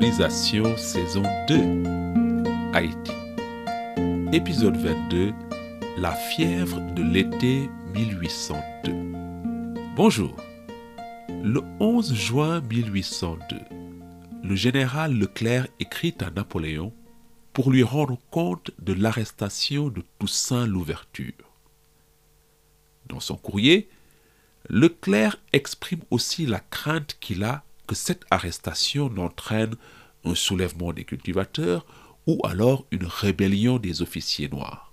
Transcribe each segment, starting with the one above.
Saison 2 Haïti. Épisode 22 La fièvre de l'été 1802 Bonjour. Le 11 juin 1802, le général Leclerc écrit à Napoléon pour lui rendre compte de l'arrestation de Toussaint Louverture. Dans son courrier, Leclerc exprime aussi la crainte qu'il a que cette arrestation n'entraîne soulèvement des cultivateurs ou alors une rébellion des officiers noirs.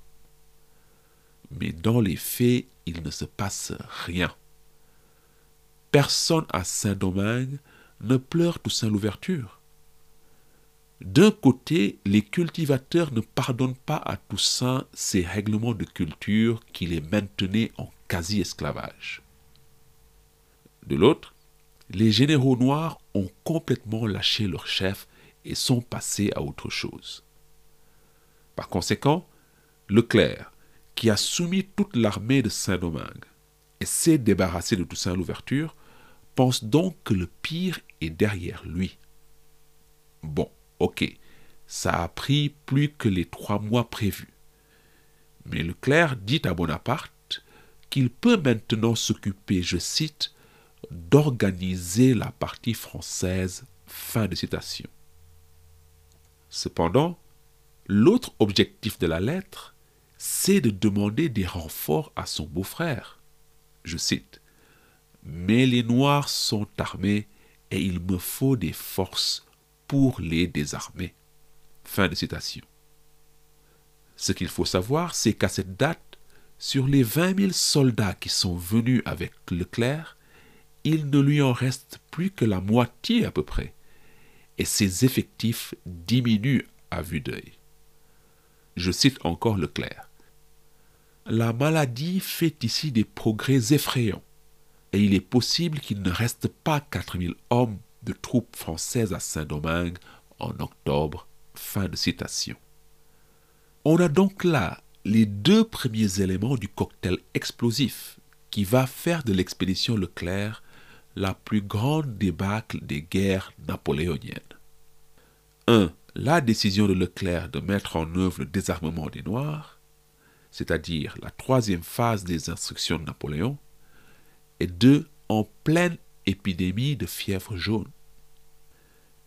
Mais dans les faits, il ne se passe rien. Personne à Saint-Domingue ne pleure Toussaint l'ouverture. D'un côté, les cultivateurs ne pardonnent pas à Toussaint ces règlements de culture qui les maintenaient en quasi-esclavage. De l'autre, les généraux noirs ont complètement lâché leur chef et sont passés à autre chose. Par conséquent, Leclerc, qui a soumis toute l'armée de Saint-Domingue et s'est débarrassé de Toussaint l'ouverture, pense donc que le pire est derrière lui. Bon, ok, ça a pris plus que les trois mois prévus. Mais Leclerc dit à Bonaparte qu'il peut maintenant s'occuper, je cite, d'organiser la partie française. Fin de citation. Cependant, l'autre objectif de la lettre, c'est de demander des renforts à son beau-frère. Je cite, Mais les Noirs sont armés et il me faut des forces pour les désarmer. Fin de citation. Ce qu'il faut savoir, c'est qu'à cette date, sur les 20 000 soldats qui sont venus avec Leclerc, il ne lui en reste plus que la moitié à peu près, et ses effectifs diminuent à vue d'œil. Je cite encore Leclerc. La maladie fait ici des progrès effrayants, et il est possible qu'il ne reste pas 4000 hommes de troupes françaises à Saint-Domingue en octobre. Fin de citation. On a donc là les deux premiers éléments du cocktail explosif qui va faire de l'expédition Leclerc la plus grande débâcle des guerres napoléoniennes. 1. La décision de Leclerc de mettre en œuvre le désarmement des Noirs, c'est-à-dire la troisième phase des instructions de Napoléon, et 2. En pleine épidémie de fièvre jaune.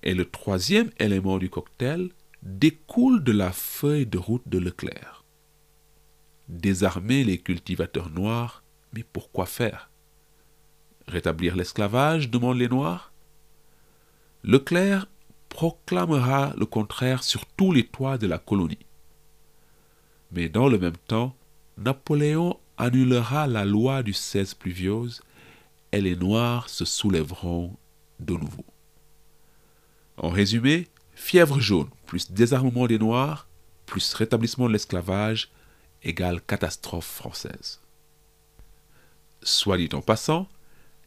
Et le troisième élément du cocktail découle de la feuille de route de Leclerc. Désarmer les cultivateurs noirs, mais pourquoi faire? Rétablir l'esclavage demandent les Noirs. Leclerc proclamera le contraire sur tous les toits de la colonie. Mais dans le même temps, Napoléon annulera la loi du 16 pluviose et les Noirs se soulèveront de nouveau. En résumé, fièvre jaune plus désarmement des Noirs plus rétablissement de l'esclavage égale catastrophe française. Soit dit en passant,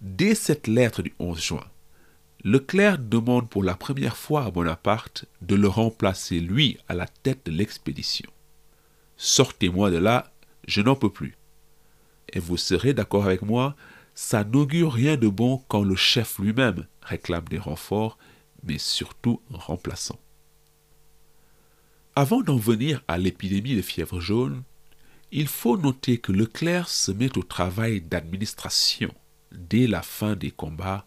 Dès cette lettre du 11 juin, Leclerc demande pour la première fois à Bonaparte de le remplacer lui à la tête de l'expédition. Sortez-moi de là, je n'en peux plus. Et vous serez d'accord avec moi, ça n'augure rien de bon quand le chef lui-même réclame des renforts, mais surtout un remplaçant. Avant d'en venir à l'épidémie de fièvre jaune, il faut noter que Leclerc se met au travail d'administration dès la fin des combats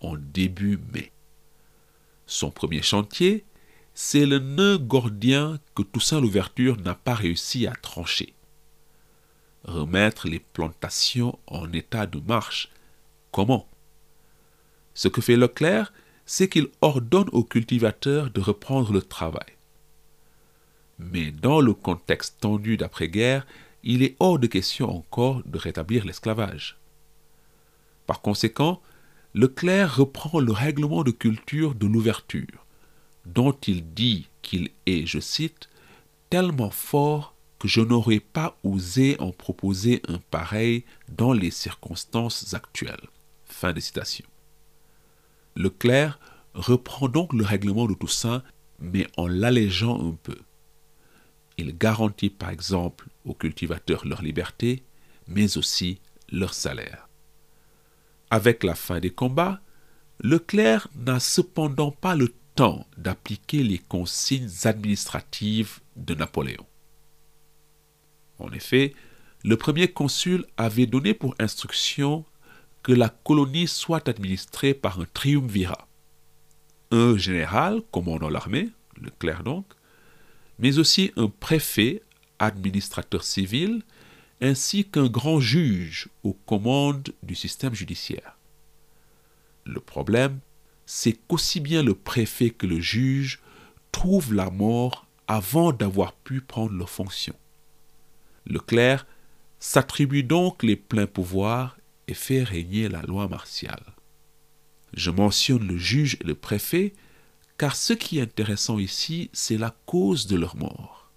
en début mai. Son premier chantier, c'est le nœud gordien que Toussaint l'Ouverture n'a pas réussi à trancher. Remettre les plantations en état de marche. Comment? Ce que fait Leclerc, c'est qu'il ordonne aux cultivateurs de reprendre le travail. Mais dans le contexte tendu d'après-guerre, il est hors de question encore de rétablir l'esclavage. Par conséquent, Leclerc reprend le règlement de culture de l'ouverture, dont il dit qu'il est, je cite, tellement fort que je n'aurais pas osé en proposer un pareil dans les circonstances actuelles. Fin de citation. Leclerc reprend donc le règlement de Toussaint, mais en l'allégeant un peu. Il garantit par exemple aux cultivateurs leur liberté, mais aussi leur salaire. Avec la fin des combats, Leclerc n'a cependant pas le temps d'appliquer les consignes administratives de Napoléon. En effet, le premier consul avait donné pour instruction que la colonie soit administrée par un triumvirat. Un général commandant l'armée, le clerc donc, mais aussi un préfet, administrateur civil, ainsi qu'un grand juge aux commandes du système judiciaire. Le problème, c'est qu'aussi bien le préfet que le juge trouvent la mort avant d'avoir pu prendre leurs fonctions. Le clerc s'attribue donc les pleins pouvoirs et fait régner la loi martiale. Je mentionne le juge et le préfet car ce qui est intéressant ici, c'est la cause de leur mort.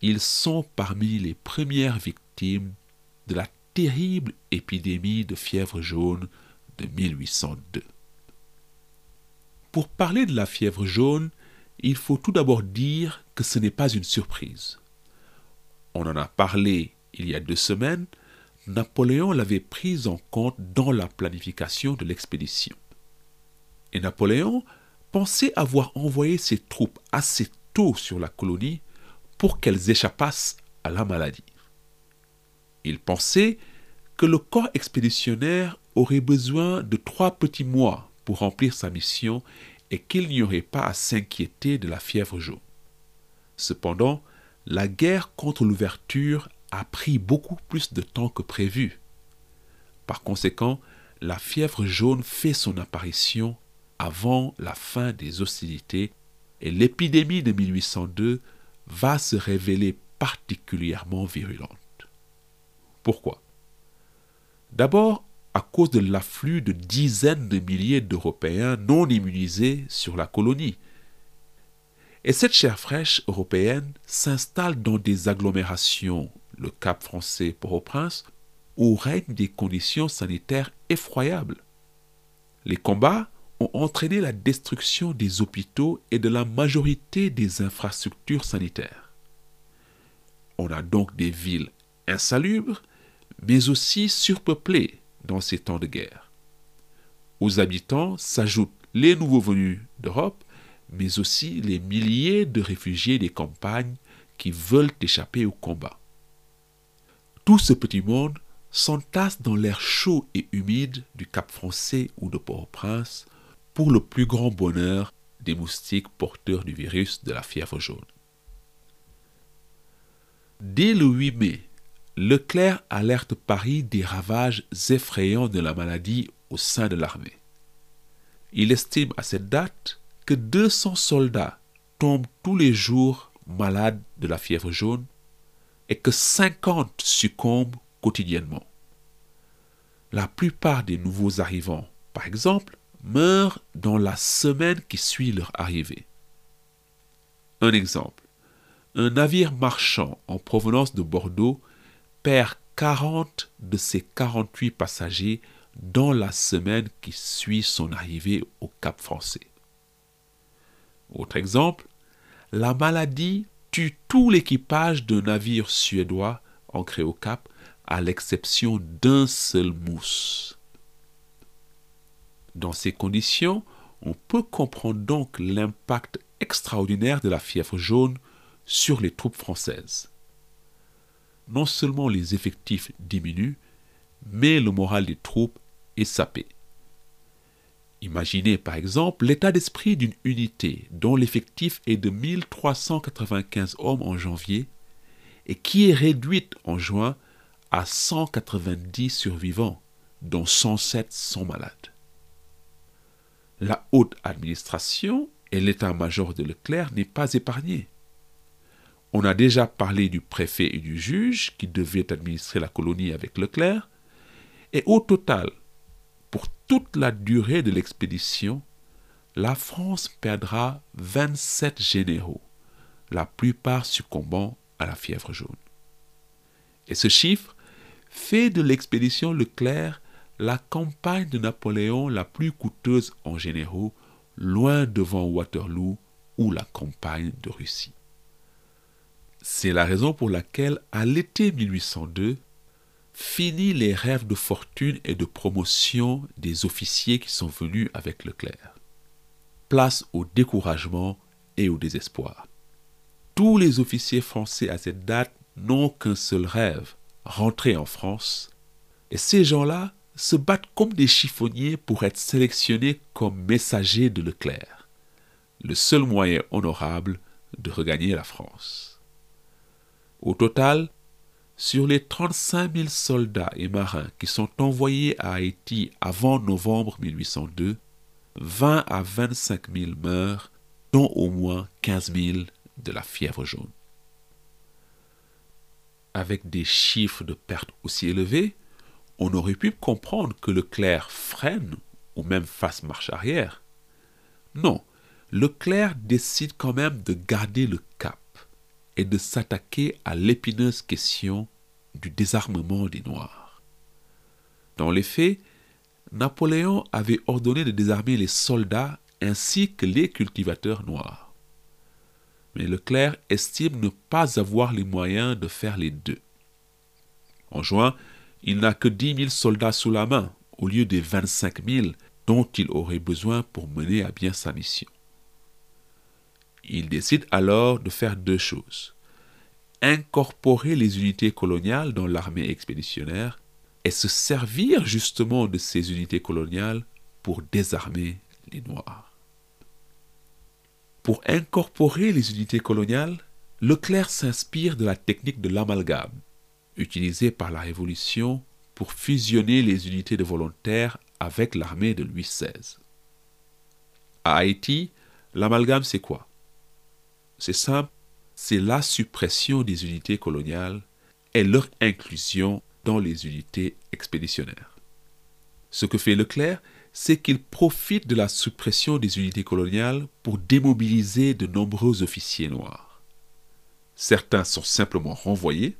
Ils sont parmi les premières victimes de la terrible épidémie de fièvre jaune de 1802. Pour parler de la fièvre jaune, il faut tout d'abord dire que ce n'est pas une surprise. On en a parlé il y a deux semaines, Napoléon l'avait prise en compte dans la planification de l'expédition. Et Napoléon pensait avoir envoyé ses troupes assez tôt sur la colonie pour qu'elles échappassent à la maladie. Il pensait que le corps expéditionnaire aurait besoin de trois petits mois pour remplir sa mission et qu'il n'y aurait pas à s'inquiéter de la fièvre jaune. Cependant, la guerre contre l'ouverture a pris beaucoup plus de temps que prévu. Par conséquent, la fièvre jaune fait son apparition avant la fin des hostilités et l'épidémie de 1802 va se révéler particulièrement virulente. Pourquoi? D'abord à cause de l'afflux de dizaines de milliers d'Européens non immunisés sur la colonie. Et cette chair fraîche européenne s'installe dans des agglomérations le Cap français Port-au-Prince, où règnent des conditions sanitaires effroyables. Les combats ont entraîné la destruction des hôpitaux et de la majorité des infrastructures sanitaires. On a donc des villes insalubres, mais aussi surpeuplées dans ces temps de guerre. Aux habitants s'ajoutent les nouveaux venus d'Europe, mais aussi les milliers de réfugiés des campagnes qui veulent échapper au combat. Tout ce petit monde s'entasse dans l'air chaud et humide du Cap français ou de Port-au-Prince pour le plus grand bonheur des moustiques porteurs du virus de la fièvre jaune. Dès le 8 mai, Leclerc alerte Paris des ravages effrayants de la maladie au sein de l'armée. Il estime à cette date que 200 soldats tombent tous les jours malades de la fièvre jaune et que 50 succombent quotidiennement. La plupart des nouveaux arrivants, par exemple, meurent dans la semaine qui suit leur arrivée. Un exemple. Un navire marchand en provenance de Bordeaux perd 40 de ses 48 passagers dans la semaine qui suit son arrivée au Cap français. Autre exemple, la maladie tue tout l'équipage d'un navire suédois ancré au Cap, à l'exception d'un seul mousse. Dans ces conditions, on peut comprendre donc l'impact extraordinaire de la fièvre jaune sur les troupes françaises. Non seulement les effectifs diminuent, mais le moral des troupes est sapé. Imaginez par exemple l'état d'esprit d'une unité dont l'effectif est de 1395 hommes en janvier et qui est réduite en juin à 190 survivants, dont 107 sont malades. La haute administration et l'état-major de Leclerc n'est pas épargné. On a déjà parlé du préfet et du juge qui devaient administrer la colonie avec Leclerc, et au total, pour toute la durée de l'expédition, la France perdra 27 généraux, la plupart succombant à la fièvre jaune. Et ce chiffre fait de l'expédition Leclerc la campagne de Napoléon la plus coûteuse en généraux, loin devant Waterloo ou la campagne de Russie. C'est la raison pour laquelle, à l'été 1802, Fini les rêves de fortune et de promotion des officiers qui sont venus avec Leclerc. place au découragement et au désespoir. Tous les officiers français à cette date n'ont qu'un seul rêve, rentrer en France. Et ces gens-là se battent comme des chiffonniers pour être sélectionnés comme messagers de Leclerc, le seul moyen honorable de regagner la France. Au total, sur les 35 000 soldats et marins qui sont envoyés à Haïti avant novembre 1802, 20 à 25 000 meurent, dont au moins 15 000 de la fièvre jaune. Avec des chiffres de pertes aussi élevés, on aurait pu comprendre que Leclerc freine ou même fasse marche arrière. Non, Leclerc décide quand même de garder le cap et de s'attaquer à l'épineuse question du désarmement des Noirs. Dans les faits, Napoléon avait ordonné de désarmer les soldats ainsi que les cultivateurs noirs. Mais Leclerc estime ne pas avoir les moyens de faire les deux. En juin, il n'a que 10 000 soldats sous la main au lieu des 25 000 dont il aurait besoin pour mener à bien sa mission. Il décide alors de faire deux choses. Incorporer les unités coloniales dans l'armée expéditionnaire et se servir justement de ces unités coloniales pour désarmer les Noirs. Pour incorporer les unités coloniales, Leclerc s'inspire de la technique de l'amalgame, utilisée par la Révolution pour fusionner les unités de volontaires avec l'armée de Louis XVI. À Haïti, l'amalgame c'est quoi? C'est simple, c'est la suppression des unités coloniales et leur inclusion dans les unités expéditionnaires. Ce que fait Leclerc, c'est qu'il profite de la suppression des unités coloniales pour démobiliser de nombreux officiers noirs. Certains sont simplement renvoyés,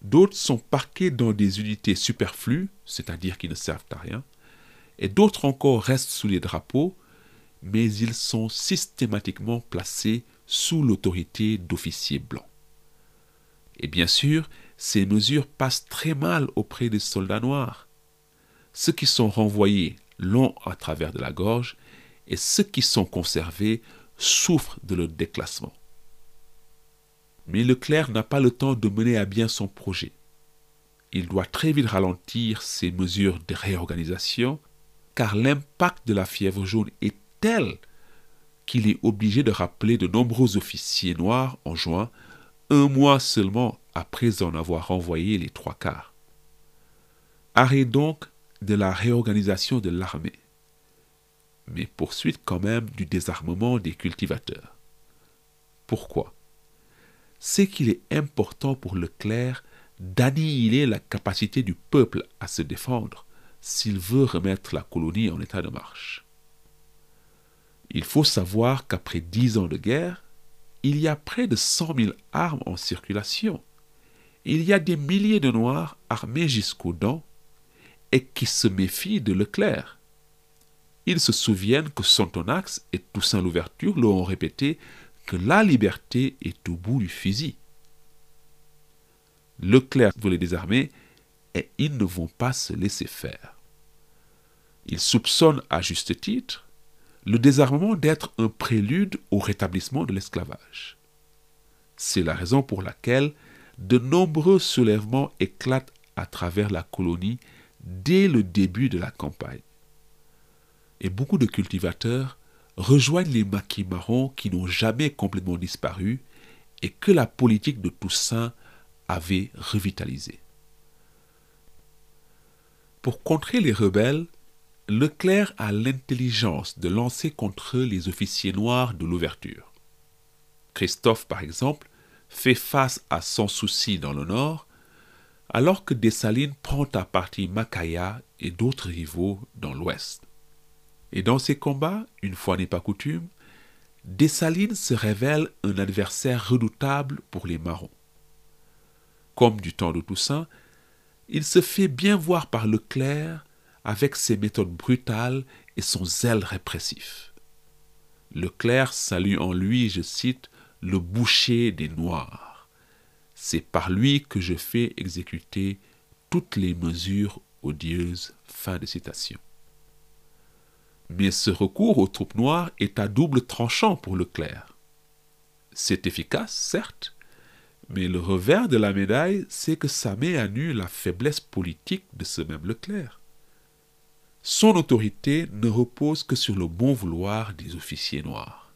d'autres sont parqués dans des unités superflues, c'est-à-dire qui ne servent à rien, et d'autres encore restent sous les drapeaux, mais ils sont systématiquement placés sous l'autorité d'officiers blancs. Et bien sûr, ces mesures passent très mal auprès des soldats noirs. Ceux qui sont renvoyés l'ont à travers de la gorge et ceux qui sont conservés souffrent de leur déclassement. Mais Leclerc n'a pas le temps de mener à bien son projet. Il doit très vite ralentir ses mesures de réorganisation car l'impact de la fièvre jaune est tel qu'il est obligé de rappeler de nombreux officiers noirs en juin, un mois seulement après en avoir renvoyé les trois quarts. Arrêt donc de la réorganisation de l'armée, mais poursuite quand même du désarmement des cultivateurs. Pourquoi? C'est qu'il est important pour Leclerc d'annihiler la capacité du peuple à se défendre s'il veut remettre la colonie en état de marche. Il faut savoir qu'après dix ans de guerre, il y a près de cent mille armes en circulation il y a des milliers de Noirs armés jusqu'aux dents et qui se méfient de Leclerc. Ils se souviennent que Sontonax et Toussaint Louverture leur ont répété que la liberté est au bout du fusil. Leclerc veut les désarmer et ils ne vont pas se laisser faire. Ils soupçonnent à juste titre le désarmement d'être un prélude au rétablissement de l'esclavage. C'est la raison pour laquelle de nombreux soulèvements éclatent à travers la colonie dès le début de la campagne. Et beaucoup de cultivateurs rejoignent les maquis marrons qui n'ont jamais complètement disparu et que la politique de Toussaint avait revitalisé. Pour contrer les rebelles, Leclerc a l'intelligence de lancer contre eux les officiers noirs de l'ouverture. Christophe, par exemple, fait face à son souci dans le nord, alors que Dessalines prend à partie Macaya et d'autres rivaux dans l'ouest. Et dans ces combats, une fois n'est pas coutume, Dessalines se révèle un adversaire redoutable pour les marrons. Comme du temps de Toussaint, il se fait bien voir par Leclerc avec ses méthodes brutales et son zèle répressif. Leclerc salue en lui, je cite, le boucher des Noirs. C'est par lui que je fais exécuter toutes les mesures odieuses. Fin de citation. Mais ce recours aux troupes noires est à double tranchant pour Leclerc. C'est efficace, certes, mais le revers de la médaille, c'est que ça met à nu la faiblesse politique de ce même Leclerc. Son autorité ne repose que sur le bon vouloir des officiers noirs.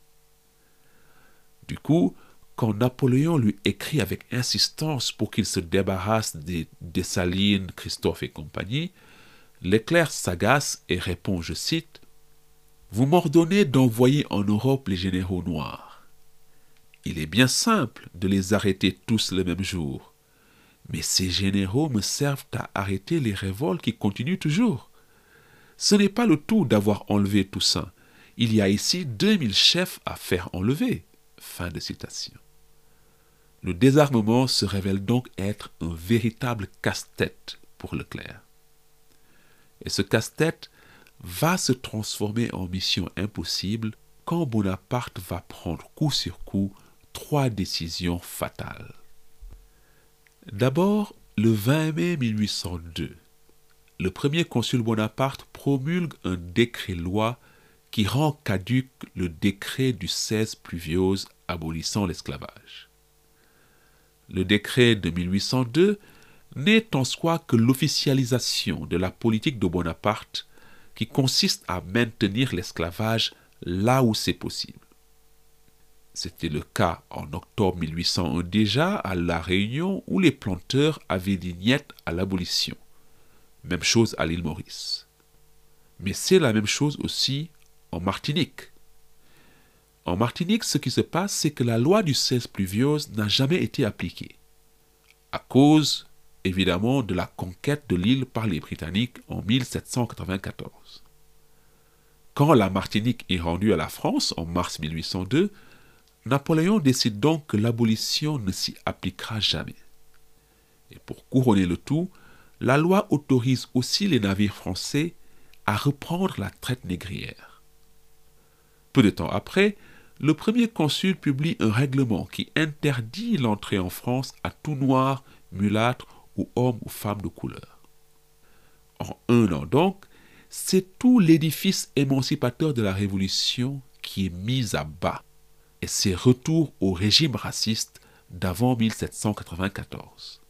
Du coup, quand Napoléon lui écrit avec insistance pour qu'il se débarrasse des Dessalines, Christophe et compagnie, Leclerc s'agace et répond, je cite, Vous m'ordonnez d'envoyer en Europe les généraux noirs. Il est bien simple de les arrêter tous le même jour, mais ces généraux me servent à arrêter les révoltes qui continuent toujours. Ce n'est pas le tout d'avoir enlevé Toussaint. Il y a ici 2000 chefs à faire enlever. Fin de citation. Le désarmement se révèle donc être un véritable casse-tête pour Leclerc. Et ce casse-tête va se transformer en mission impossible quand Bonaparte va prendre coup sur coup trois décisions fatales. D'abord, le 20 mai 1802, le premier consul Bonaparte promulgue un décret-loi qui rend caduque le décret du 16 Pluviose abolissant l'esclavage. Le décret de 1802 n'est en soi que l'officialisation de la politique de Bonaparte qui consiste à maintenir l'esclavage là où c'est possible. C'était le cas en octobre 1801 déjà à La Réunion où les planteurs avaient niet à l'abolition. Même chose à l'île Maurice. Mais c'est la même chose aussi en Martinique. En Martinique, ce qui se passe, c'est que la loi du 16 pluviose n'a jamais été appliquée, à cause évidemment de la conquête de l'île par les Britanniques en 1794. Quand la Martinique est rendue à la France en mars 1802, Napoléon décide donc que l'abolition ne s'y appliquera jamais. Et pour couronner le tout, la loi autorise aussi les navires français à reprendre la traite négrière. Peu de temps après, le premier consul publie un règlement qui interdit l'entrée en France à tout noir, mulâtre ou homme ou femme de couleur. En un an donc, c'est tout l'édifice émancipateur de la Révolution qui est mis à bas, et c'est retour au régime raciste d'avant 1794.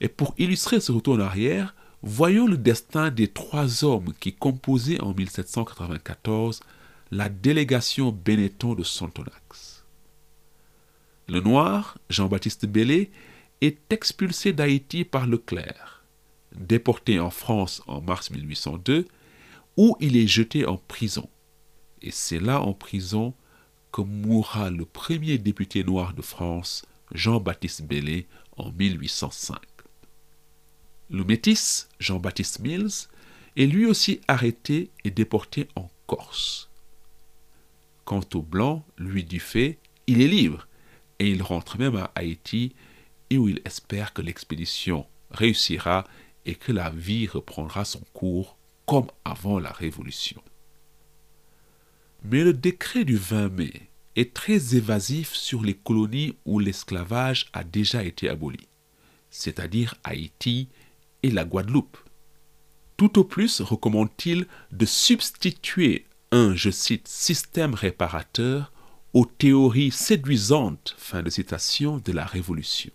Et pour illustrer ce retour en arrière, voyons le destin des trois hommes qui composaient en 1794 la délégation Benetton de Sontonax. Le noir, Jean-Baptiste Bellé, est expulsé d'Haïti par Leclerc, déporté en France en mars 1802, où il est jeté en prison. Et c'est là en prison que mourra le premier député noir de France, Jean-Baptiste Bellé, en 1805. Le métis, Jean-Baptiste Mills, est lui aussi arrêté et déporté en Corse. Quant au blanc, Louis Dufay, il est libre et il rentre même à Haïti où il espère que l'expédition réussira et que la vie reprendra son cours comme avant la Révolution. Mais le décret du 20 mai est très évasif sur les colonies où l'esclavage a déjà été aboli, c'est-à-dire Haïti la Guadeloupe. Tout au plus recommande-t-il de substituer un, je cite, système réparateur aux théories séduisantes, fin de citation, de la Révolution.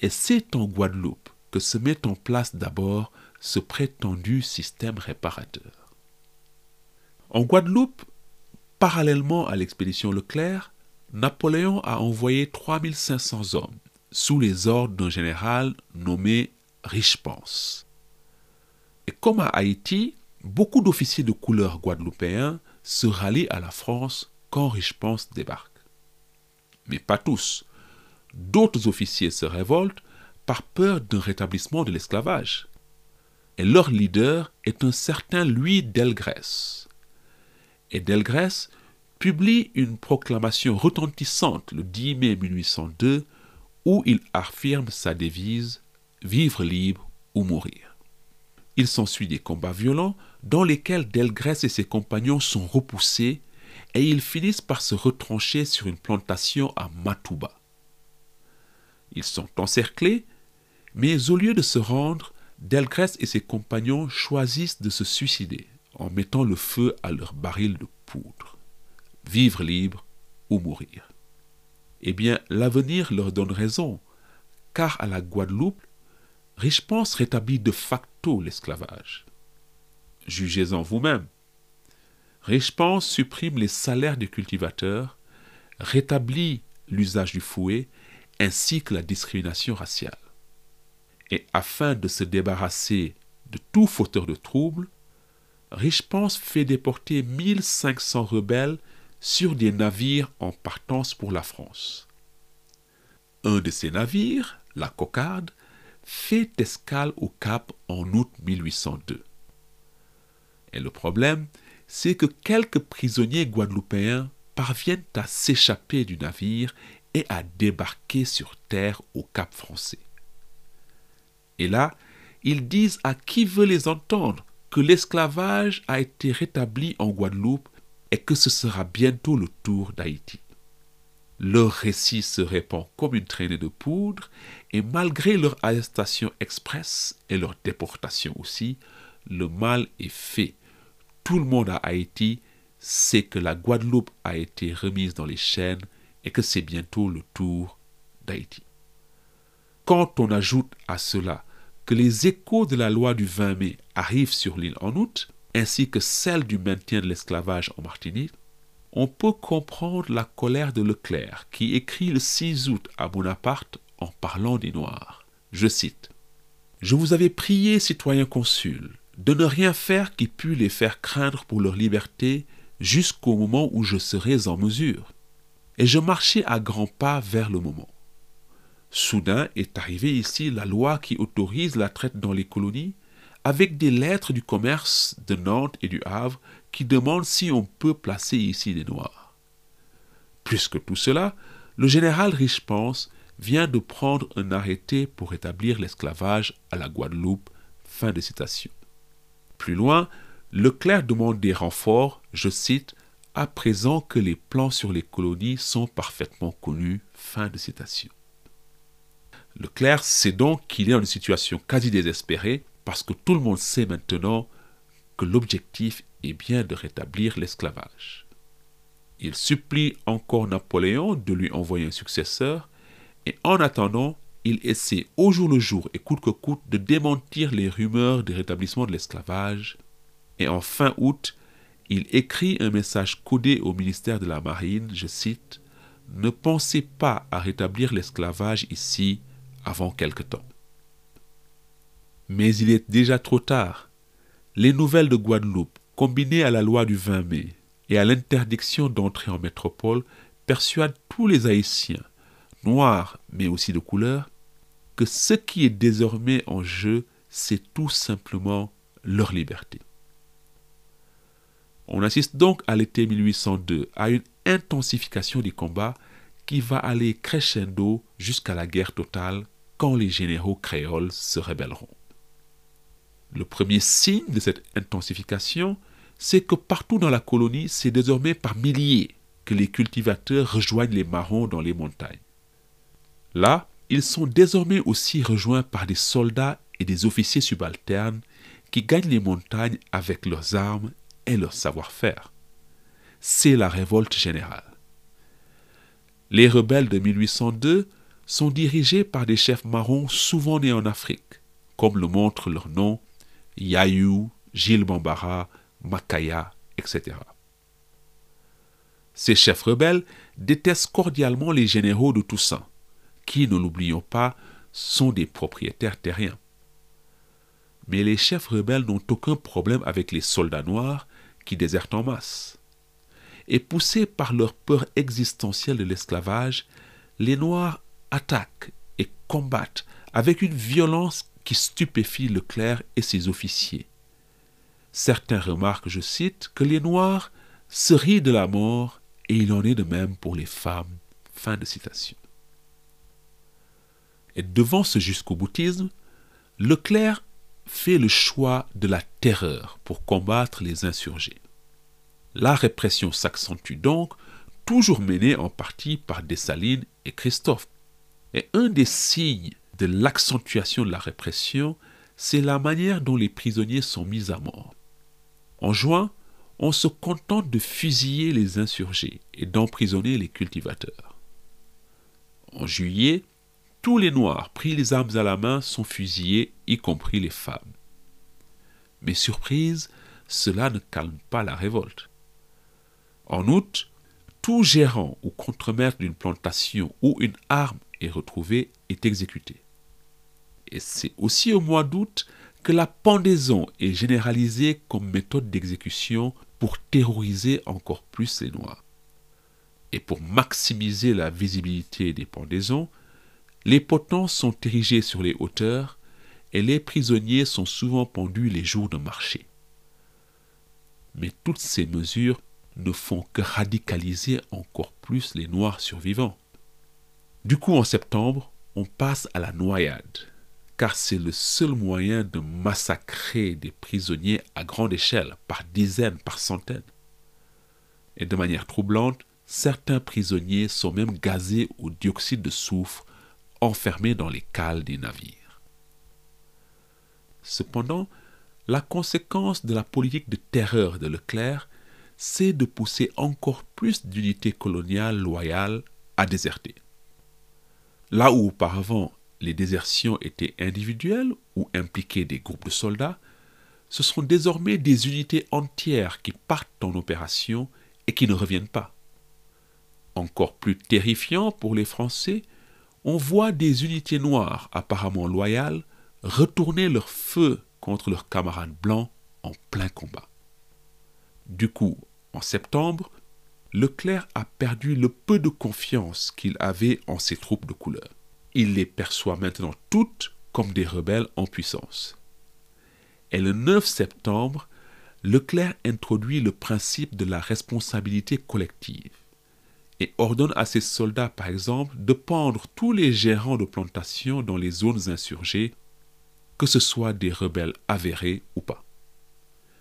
Et c'est en Guadeloupe que se met en place d'abord ce prétendu système réparateur. En Guadeloupe, parallèlement à l'expédition Leclerc, Napoléon a envoyé 3500 hommes sous les ordres d'un général nommé Richepens. Et comme à Haïti, beaucoup d'officiers de couleur guadeloupéens se rallient à la France quand Richepens débarque. Mais pas tous d'autres officiers se révoltent par peur d'un rétablissement de l'esclavage. Et leur leader est un certain Louis Delgrès. Et Delgrès publie une proclamation retentissante le 10 mai 1802 où il affirme sa devise Vivre libre ou mourir. Il s'ensuit des combats violents dans lesquels Delgrès et ses compagnons sont repoussés et ils finissent par se retrancher sur une plantation à Matouba. Ils sont encerclés, mais au lieu de se rendre, Delgrès et ses compagnons choisissent de se suicider en mettant le feu à leur baril de poudre. Vivre libre ou mourir. Eh bien, l'avenir leur donne raison, car à la Guadeloupe, Richepens rétablit de facto l'esclavage. Jugez-en vous-même. Richepens supprime les salaires des cultivateurs, rétablit l'usage du fouet ainsi que la discrimination raciale. Et afin de se débarrasser de tout fauteur de troubles, Richepens fait déporter 1500 rebelles sur des navires en partance pour la France. Un de ces navires, la Cocarde, fait escale au Cap en août 1802. Et le problème, c'est que quelques prisonniers guadeloupéens parviennent à s'échapper du navire et à débarquer sur terre au Cap français. Et là, ils disent à qui veut les entendre que l'esclavage a été rétabli en Guadeloupe et que ce sera bientôt le tour d'Haïti. Leur récit se répand comme une traînée de poudre, et malgré leur arrestation express et leur déportation aussi, le mal est fait. Tout le monde à Haïti sait que la Guadeloupe a été remise dans les chaînes et que c'est bientôt le tour d'Haïti. Quand on ajoute à cela que les échos de la loi du 20 mai arrivent sur l'île en août, ainsi que celle du maintien de l'esclavage en Martinique, on peut comprendre la colère de Leclerc qui écrit le 6 août à Bonaparte en parlant des Noirs. Je cite Je vous avais prié, citoyen consul, de ne rien faire qui pût les faire craindre pour leur liberté jusqu'au moment où je serais en mesure. Et je marchais à grands pas vers le moment. Soudain est arrivée ici la loi qui autorise la traite dans les colonies, avec des lettres du commerce de Nantes et du Havre qui demandent si on peut placer ici des Noirs. Plus que tout cela, le général Richepens vient de prendre un arrêté pour établir l'esclavage à la Guadeloupe. Fin de citation. Plus loin, Leclerc demande des renforts, je cite, à présent que les plans sur les colonies sont parfaitement connus. Fin de citation. Leclerc sait donc qu'il est dans une situation quasi désespérée parce que tout le monde sait maintenant que l'objectif est bien de rétablir l'esclavage. Il supplie encore Napoléon de lui envoyer un successeur, et en attendant, il essaie au jour le jour et coûte que coûte de démentir les rumeurs de rétablissement de l'esclavage, et en fin août, il écrit un message codé au ministère de la Marine, je cite, Ne pensez pas à rétablir l'esclavage ici avant quelque temps. Mais il est déjà trop tard. Les nouvelles de Guadeloupe, combinées à la loi du 20 mai et à l'interdiction d'entrer en métropole, persuadent tous les Haïtiens, noirs mais aussi de couleur, que ce qui est désormais en jeu, c'est tout simplement leur liberté. On assiste donc à l'été 1802 à une intensification des combats qui va aller crescendo jusqu'à la guerre totale quand les généraux créoles se rebelleront. Le premier signe de cette intensification, c'est que partout dans la colonie, c'est désormais par milliers que les cultivateurs rejoignent les marrons dans les montagnes. Là, ils sont désormais aussi rejoints par des soldats et des officiers subalternes qui gagnent les montagnes avec leurs armes et leur savoir-faire. C'est la révolte générale. Les rebelles de 1802 sont dirigés par des chefs marrons souvent nés en Afrique, comme le montre leur nom Yayou, Gilles Bambara, Makaya, etc. Ces chefs rebelles détestent cordialement les généraux de Toussaint, qui, ne l'oublions pas, sont des propriétaires terriens. Mais les chefs rebelles n'ont aucun problème avec les soldats noirs qui désertent en masse. Et poussés par leur peur existentielle de l'esclavage, les Noirs attaquent et combattent avec une violence qui stupéfie Leclerc et ses officiers. Certains remarquent, je cite, que les Noirs se rient de la mort et il en est de même pour les femmes. Fin de citation. Et devant ce jusqu'au boutisme, Leclerc fait le choix de la terreur pour combattre les insurgés. La répression s'accentue donc, toujours menée en partie par Dessalines et Christophe. Et un des signes de l'accentuation de la répression, c'est la manière dont les prisonniers sont mis à mort. En juin, on se contente de fusiller les insurgés et d'emprisonner les cultivateurs. En juillet, tous les Noirs pris les armes à la main sont fusillés, y compris les femmes. Mais surprise, cela ne calme pas la révolte. En août, tout gérant ou contremaître d'une plantation où une arme est retrouvée est exécuté. Et c'est aussi au mois d'août que la pendaison est généralisée comme méthode d'exécution pour terroriser encore plus les Noirs. Et pour maximiser la visibilité des pendaisons, les potents sont érigés sur les hauteurs et les prisonniers sont souvent pendus les jours de marché. Mais toutes ces mesures ne font que radicaliser encore plus les Noirs survivants. Du coup, en septembre, on passe à la noyade, car c'est le seul moyen de massacrer des prisonniers à grande échelle, par dizaines, par centaines. Et de manière troublante, certains prisonniers sont même gazés au dioxyde de soufre, enfermés dans les cales des navires. Cependant, la conséquence de la politique de terreur de Leclerc, c'est de pousser encore plus d'unités coloniales loyales à déserter. Là où auparavant les désertions étaient individuelles ou impliquaient des groupes de soldats, ce sont désormais des unités entières qui partent en opération et qui ne reviennent pas. Encore plus terrifiant pour les Français, on voit des unités noires apparemment loyales retourner leur feu contre leurs camarades blancs en plein combat. Du coup, en septembre, Leclerc a perdu le peu de confiance qu'il avait en ses troupes de couleur il les perçoit maintenant toutes comme des rebelles en puissance. Et le 9 septembre, Leclerc introduit le principe de la responsabilité collective et ordonne à ses soldats, par exemple, de pendre tous les gérants de plantations dans les zones insurgées, que ce soit des rebelles avérés ou pas.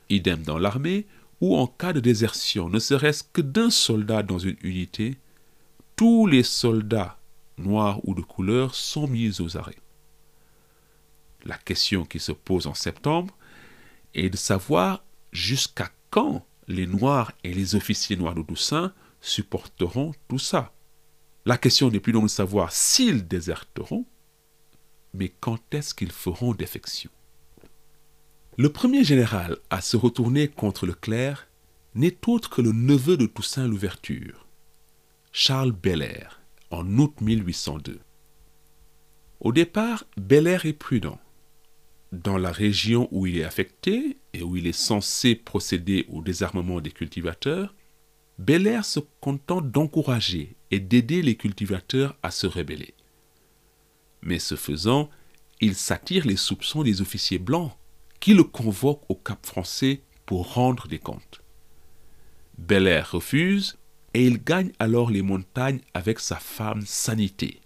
Idem dans l'armée, où en cas de désertion, ne serait-ce que d'un soldat dans une unité, tous les soldats noirs ou de couleur, sont mises aux arrêts. La question qui se pose en septembre est de savoir jusqu'à quand les Noirs et les officiers noirs de Toussaint supporteront tout ça. La question n'est plus donc de savoir s'ils déserteront, mais quand est-ce qu'ils feront défection. Le premier général à se retourner contre le clerc n'est autre que le neveu de Toussaint Louverture, Charles Belair, en août 1802. Au départ, Belair est prudent. Dans la région où il est affecté et où il est censé procéder au désarmement des cultivateurs, Belair se contente d'encourager et d'aider les cultivateurs à se rebeller. Mais ce faisant, il s'attire les soupçons des officiers blancs qui le convoquent au Cap français pour rendre des comptes. Belair refuse et il gagne alors les montagnes avec sa femme Sanité,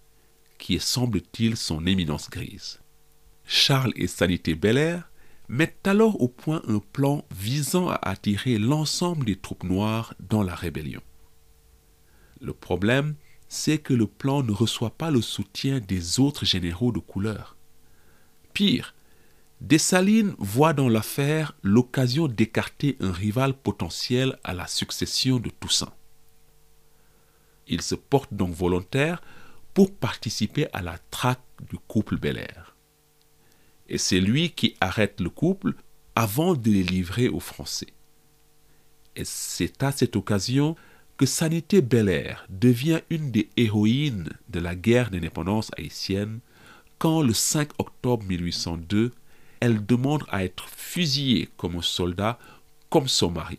qui est semble-t-il son éminence grise. Charles et Sanité Belair mettent alors au point un plan visant à attirer l'ensemble des troupes noires dans la rébellion. Le problème, c'est que le plan ne reçoit pas le soutien des autres généraux de couleur. Pire, Dessalines voit dans l'affaire l'occasion d'écarter un rival potentiel à la succession de Toussaint. Il se porte donc volontaire pour participer à la traque du couple Belair. Et c'est lui qui arrête le couple avant de les livrer aux Français. Et c'est à cette occasion que Sanité Belair devient une des héroïnes de la guerre d'indépendance haïtienne quand le 5 octobre 1802, elle demande à être fusillée comme un soldat comme son mari.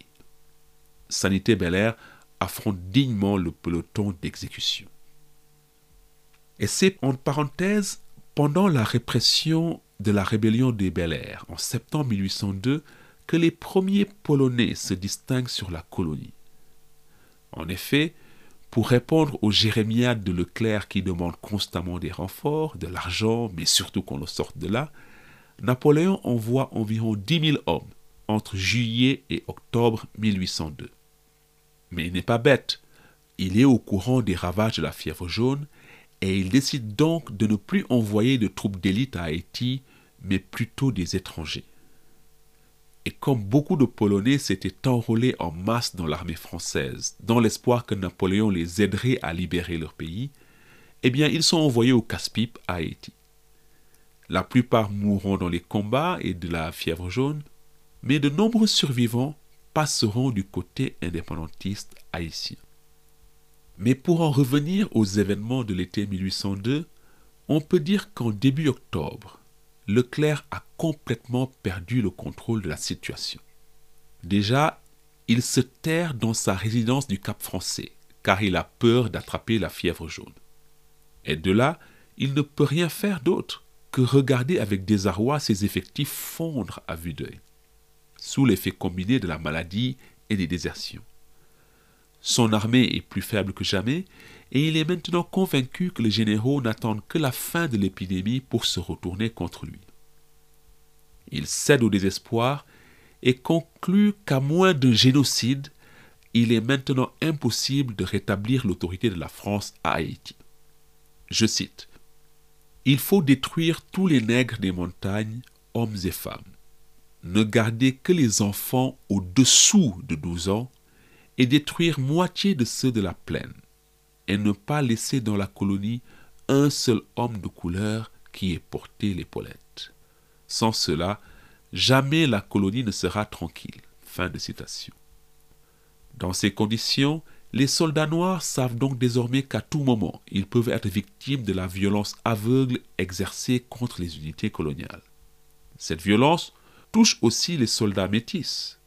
Sanité Belair affronte dignement le peloton d'exécution. Et c'est, en parenthèse, pendant la répression de la rébellion des Bel en septembre 1802 que les premiers Polonais se distinguent sur la colonie. En effet, pour répondre aux jérémiades de Leclerc qui demande constamment des renforts, de l'argent, mais surtout qu'on le sorte de là, Napoléon envoie environ 10 000 hommes entre juillet et octobre 1802. Mais il n'est pas bête. Il est au courant des ravages de la fièvre jaune et il décide donc de ne plus envoyer de troupes d'élite à Haïti, mais plutôt des étrangers. et comme beaucoup de Polonais s'étaient enrôlés en masse dans l'armée française, dans l'espoir que Napoléon les aiderait à libérer leur pays, eh bien ils sont envoyés au casse-pipe à Haïti. La plupart mourront dans les combats et de la fièvre jaune, mais de nombreux survivants passeront du côté indépendantiste haïtien. Mais pour en revenir aux événements de l'été 1802, on peut dire qu'en début octobre, Leclerc a complètement perdu le contrôle de la situation. Déjà, il se terre dans sa résidence du Cap français, car il a peur d'attraper la fièvre jaune. Et de là, il ne peut rien faire d'autre que regarder avec désarroi ses effectifs fondre à vue d'œil, sous l'effet combiné de la maladie et des désertions. Son armée est plus faible que jamais, et il est maintenant convaincu que les généraux n'attendent que la fin de l'épidémie pour se retourner contre lui. Il cède au désespoir et conclut qu'à moins d'un génocide, il est maintenant impossible de rétablir l'autorité de la France à Haïti. Je cite Il faut détruire tous les nègres des montagnes, hommes et femmes. Ne garder que les enfants au-dessous de 12 ans et détruire moitié de ceux de la plaine et ne pas laisser dans la colonie un seul homme de couleur qui ait porté l'épaulette. Sans cela, jamais la colonie ne sera tranquille. Fin de citation. Dans ces conditions, les soldats noirs savent donc désormais qu'à tout moment, ils peuvent être victimes de la violence aveugle exercée contre les unités coloniales. Cette violence touche aussi les soldats métis.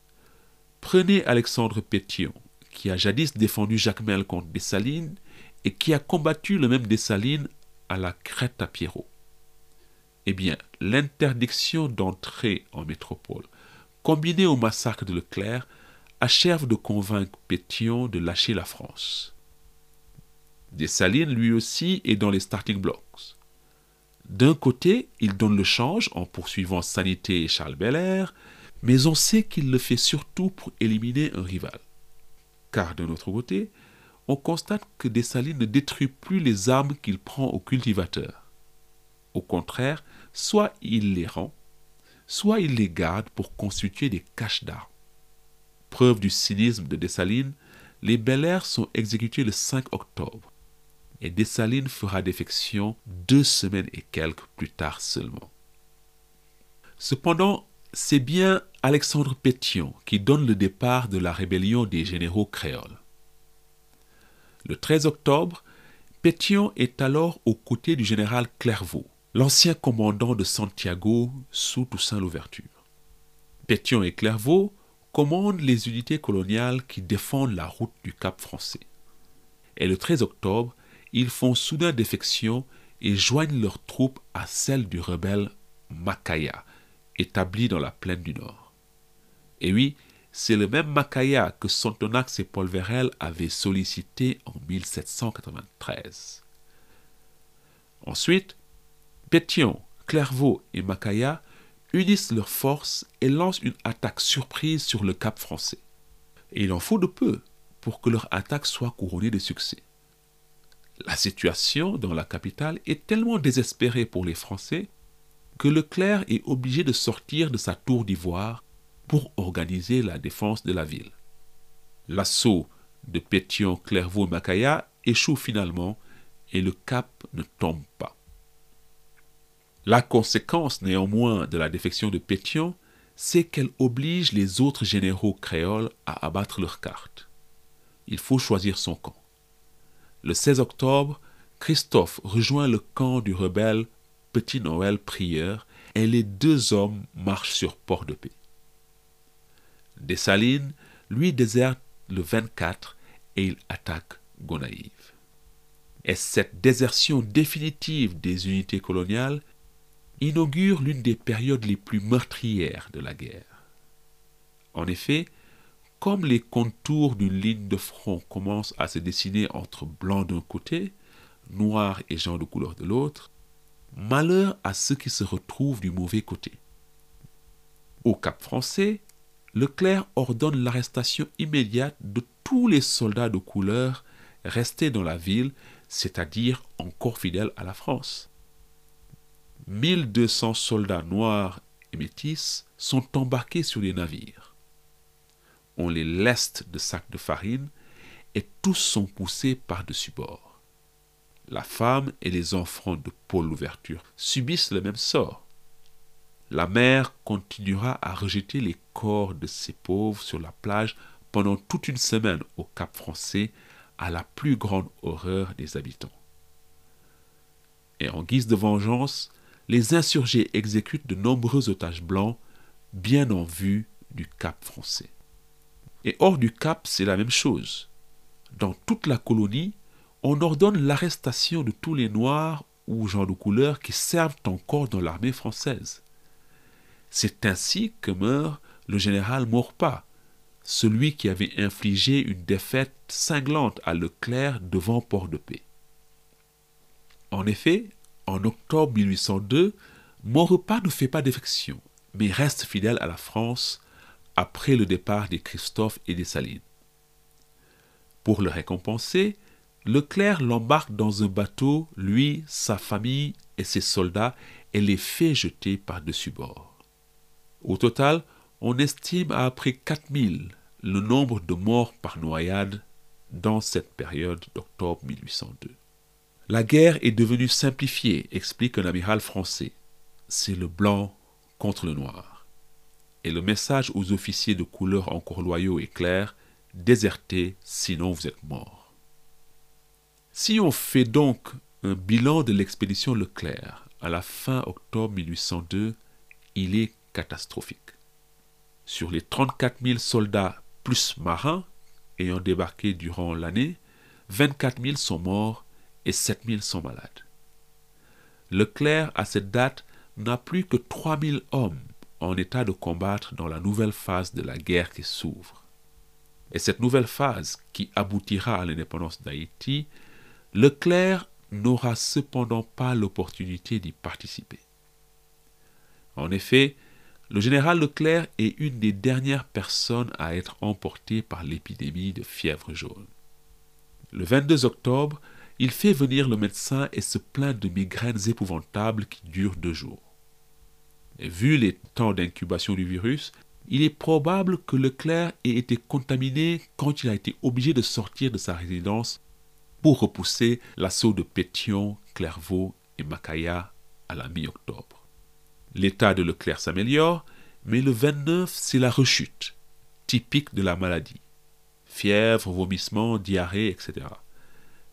Prenez Alexandre Pétion, qui a jadis défendu Jacmel contre Dessalines et qui a combattu le même Dessalines à la crête à Pierrot. Eh bien, l'interdiction d'entrer en métropole, combinée au massacre de Leclerc, achève de convaincre Pétion de lâcher la France. Dessalines, lui aussi, est dans les starting blocks. D'un côté, il donne le change en poursuivant Sanité et Charles Belair, mais on sait qu'il le fait surtout pour éliminer un rival. Car d'un autre côté, on constate que Dessalines ne détruit plus les armes qu'il prend aux cultivateurs. Au contraire, soit il les rend, soit il les garde pour constituer des caches d'armes. Preuve du cynisme de Dessalines, les Bel sont exécutés le 5 octobre, et Dessalines fera défection deux semaines et quelques plus tard seulement. Cependant, c'est bien Alexandre Pétion qui donne le départ de la rébellion des généraux créoles. Le 13 octobre, Pétion est alors aux côtés du général Clairvaux, l'ancien commandant de Santiago sous Toussaint Louverture. Pétion et Clairvaux commandent les unités coloniales qui défendent la route du Cap français. Et le 13 octobre, ils font soudain défection et joignent leurs troupes à celles du rebelle Macaya, établi dans la plaine du Nord. Et oui, c'est le même Macaya que Sontonax et Paul Vérel avaient sollicité en 1793. Ensuite, Pétion, Clairvaux et Macaya unissent leurs forces et lancent une attaque surprise sur le Cap français. Et il en faut de peu pour que leur attaque soit couronnée de succès. La situation dans la capitale est tellement désespérée pour les Français que Leclerc est obligé de sortir de sa tour d'ivoire pour organiser la défense de la ville. L'assaut de Pétion, Clairvaux Macaya échoue finalement et le cap ne tombe pas. La conséquence néanmoins de la défection de Pétion, c'est qu'elle oblige les autres généraux créoles à abattre leurs cartes. Il faut choisir son camp. Le 16 octobre, Christophe rejoint le camp du rebelle Petit Noël Prieur et les deux hommes marchent sur Port-de-Paix. Dessalines, lui, déserte le 24 et il attaque Gonaïve. Et cette désertion définitive des unités coloniales inaugure l'une des périodes les plus meurtrières de la guerre. En effet, comme les contours d'une ligne de front commencent à se dessiner entre blancs d'un côté, noirs et gens de couleur de l'autre, malheur à ceux qui se retrouvent du mauvais côté. Au Cap français, Leclerc ordonne l'arrestation immédiate de tous les soldats de couleur restés dans la ville, c'est-à-dire encore fidèles à la France. 1200 soldats noirs et métis sont embarqués sur les navires. On les leste de sacs de farine et tous sont poussés par-dessus bord. La femme et les enfants de Paul l'Ouverture subissent le même sort. La mer continuera à rejeter les corps de ces pauvres sur la plage pendant toute une semaine au Cap français, à la plus grande horreur des habitants. Et en guise de vengeance, les insurgés exécutent de nombreux otages blancs bien en vue du Cap français. Et hors du Cap, c'est la même chose. Dans toute la colonie, on ordonne l'arrestation de tous les Noirs ou gens de couleur qui servent encore dans l'armée française. C'est ainsi que meurt le général Maurepas, celui qui avait infligé une défaite cinglante à Leclerc devant Port-de-Paix. En effet, en octobre 1802, Maurepas ne fait pas défection, mais reste fidèle à la France après le départ des Christophe et des Salines. Pour le récompenser, Leclerc l'embarque dans un bateau, lui, sa famille et ses soldats, et les fait jeter par-dessus bord. Au total, on estime à après 4000 le nombre de morts par noyade dans cette période d'octobre 1802. La guerre est devenue simplifiée, explique un amiral français. C'est le blanc contre le noir. Et le message aux officiers de couleur encore loyaux est clair, désertez, sinon vous êtes morts. Si on fait donc un bilan de l'expédition Leclerc à la fin octobre 1802, il est catastrophique. Sur les 34 000 soldats plus marins ayant débarqué durant l'année, 24 000 sont morts et 7 000 sont malades. Leclerc, à cette date, n'a plus que 3 000 hommes en état de combattre dans la nouvelle phase de la guerre qui s'ouvre. Et cette nouvelle phase, qui aboutira à l'indépendance d'Haïti, Leclerc n'aura cependant pas l'opportunité d'y participer. En effet, le général Leclerc est une des dernières personnes à être emportée par l'épidémie de fièvre jaune. Le 22 octobre, il fait venir le médecin et se plaint de migraines épouvantables qui durent deux jours. Vu les temps d'incubation du virus, il est probable que Leclerc ait été contaminé quand il a été obligé de sortir de sa résidence pour repousser l'assaut de Pétion, Clairvaux et Macaya à la mi-octobre. L'état de Leclerc s'améliore, mais le 29, c'est la rechute, typique de la maladie. Fièvre, vomissement, diarrhée, etc.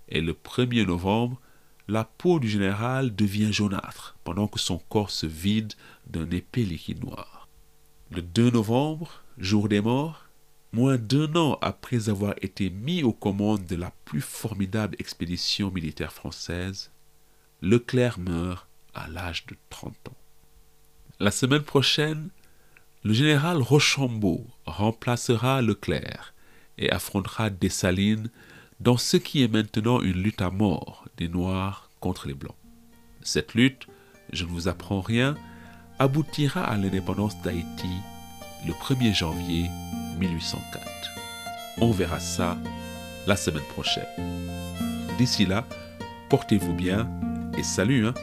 Et le 1er novembre, la peau du général devient jaunâtre, pendant que son corps se vide d'un épais liquide noir. Le 2 novembre, jour des morts, moins d'un an après avoir été mis aux commandes de la plus formidable expédition militaire française, Leclerc meurt à l'âge de 30 ans. La semaine prochaine, le général Rochambeau remplacera Leclerc et affrontera Dessalines dans ce qui est maintenant une lutte à mort des Noirs contre les Blancs. Cette lutte, je ne vous apprends rien, aboutira à l'indépendance d'Haïti le 1er janvier 1804. On verra ça la semaine prochaine. D'ici là, portez-vous bien et salut hein